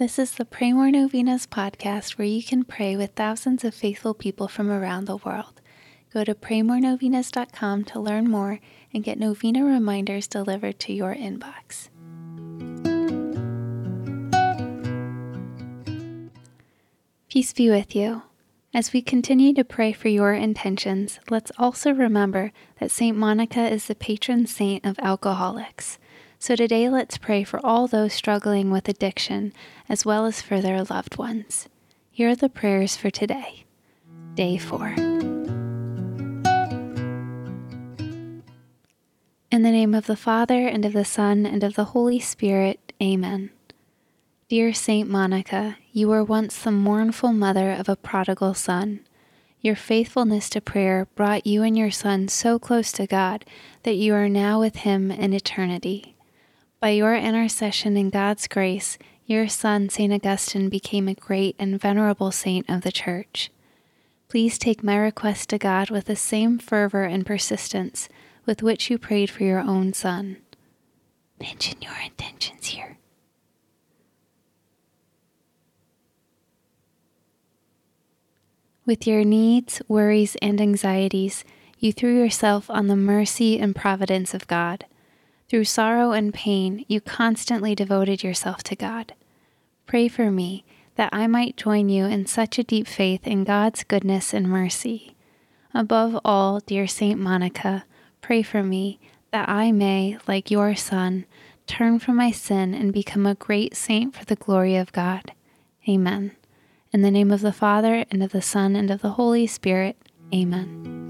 This is the Pray More Novenas podcast where you can pray with thousands of faithful people from around the world. Go to praymorenovenas.com to learn more and get novena reminders delivered to your inbox. Peace be with you. As we continue to pray for your intentions, let's also remember that St. Monica is the patron saint of alcoholics. So today, let's pray for all those struggling with addiction as well as for their loved ones. Here are the prayers for today, day four. In the name of the Father, and of the Son, and of the Holy Spirit, Amen. Dear Saint Monica, you were once the mournful mother of a prodigal son. Your faithfulness to prayer brought you and your son so close to God that you are now with him in eternity. By your intercession and God's grace, your son, St. Augustine, became a great and venerable saint of the Church. Please take my request to God with the same fervor and persistence with which you prayed for your own son. Mention your intentions here. With your needs, worries, and anxieties, you threw yourself on the mercy and providence of God. Through sorrow and pain, you constantly devoted yourself to God. Pray for me that I might join you in such a deep faith in God's goodness and mercy. Above all, dear Saint Monica, pray for me that I may, like your Son, turn from my sin and become a great saint for the glory of God. Amen. In the name of the Father, and of the Son, and of the Holy Spirit. Amen.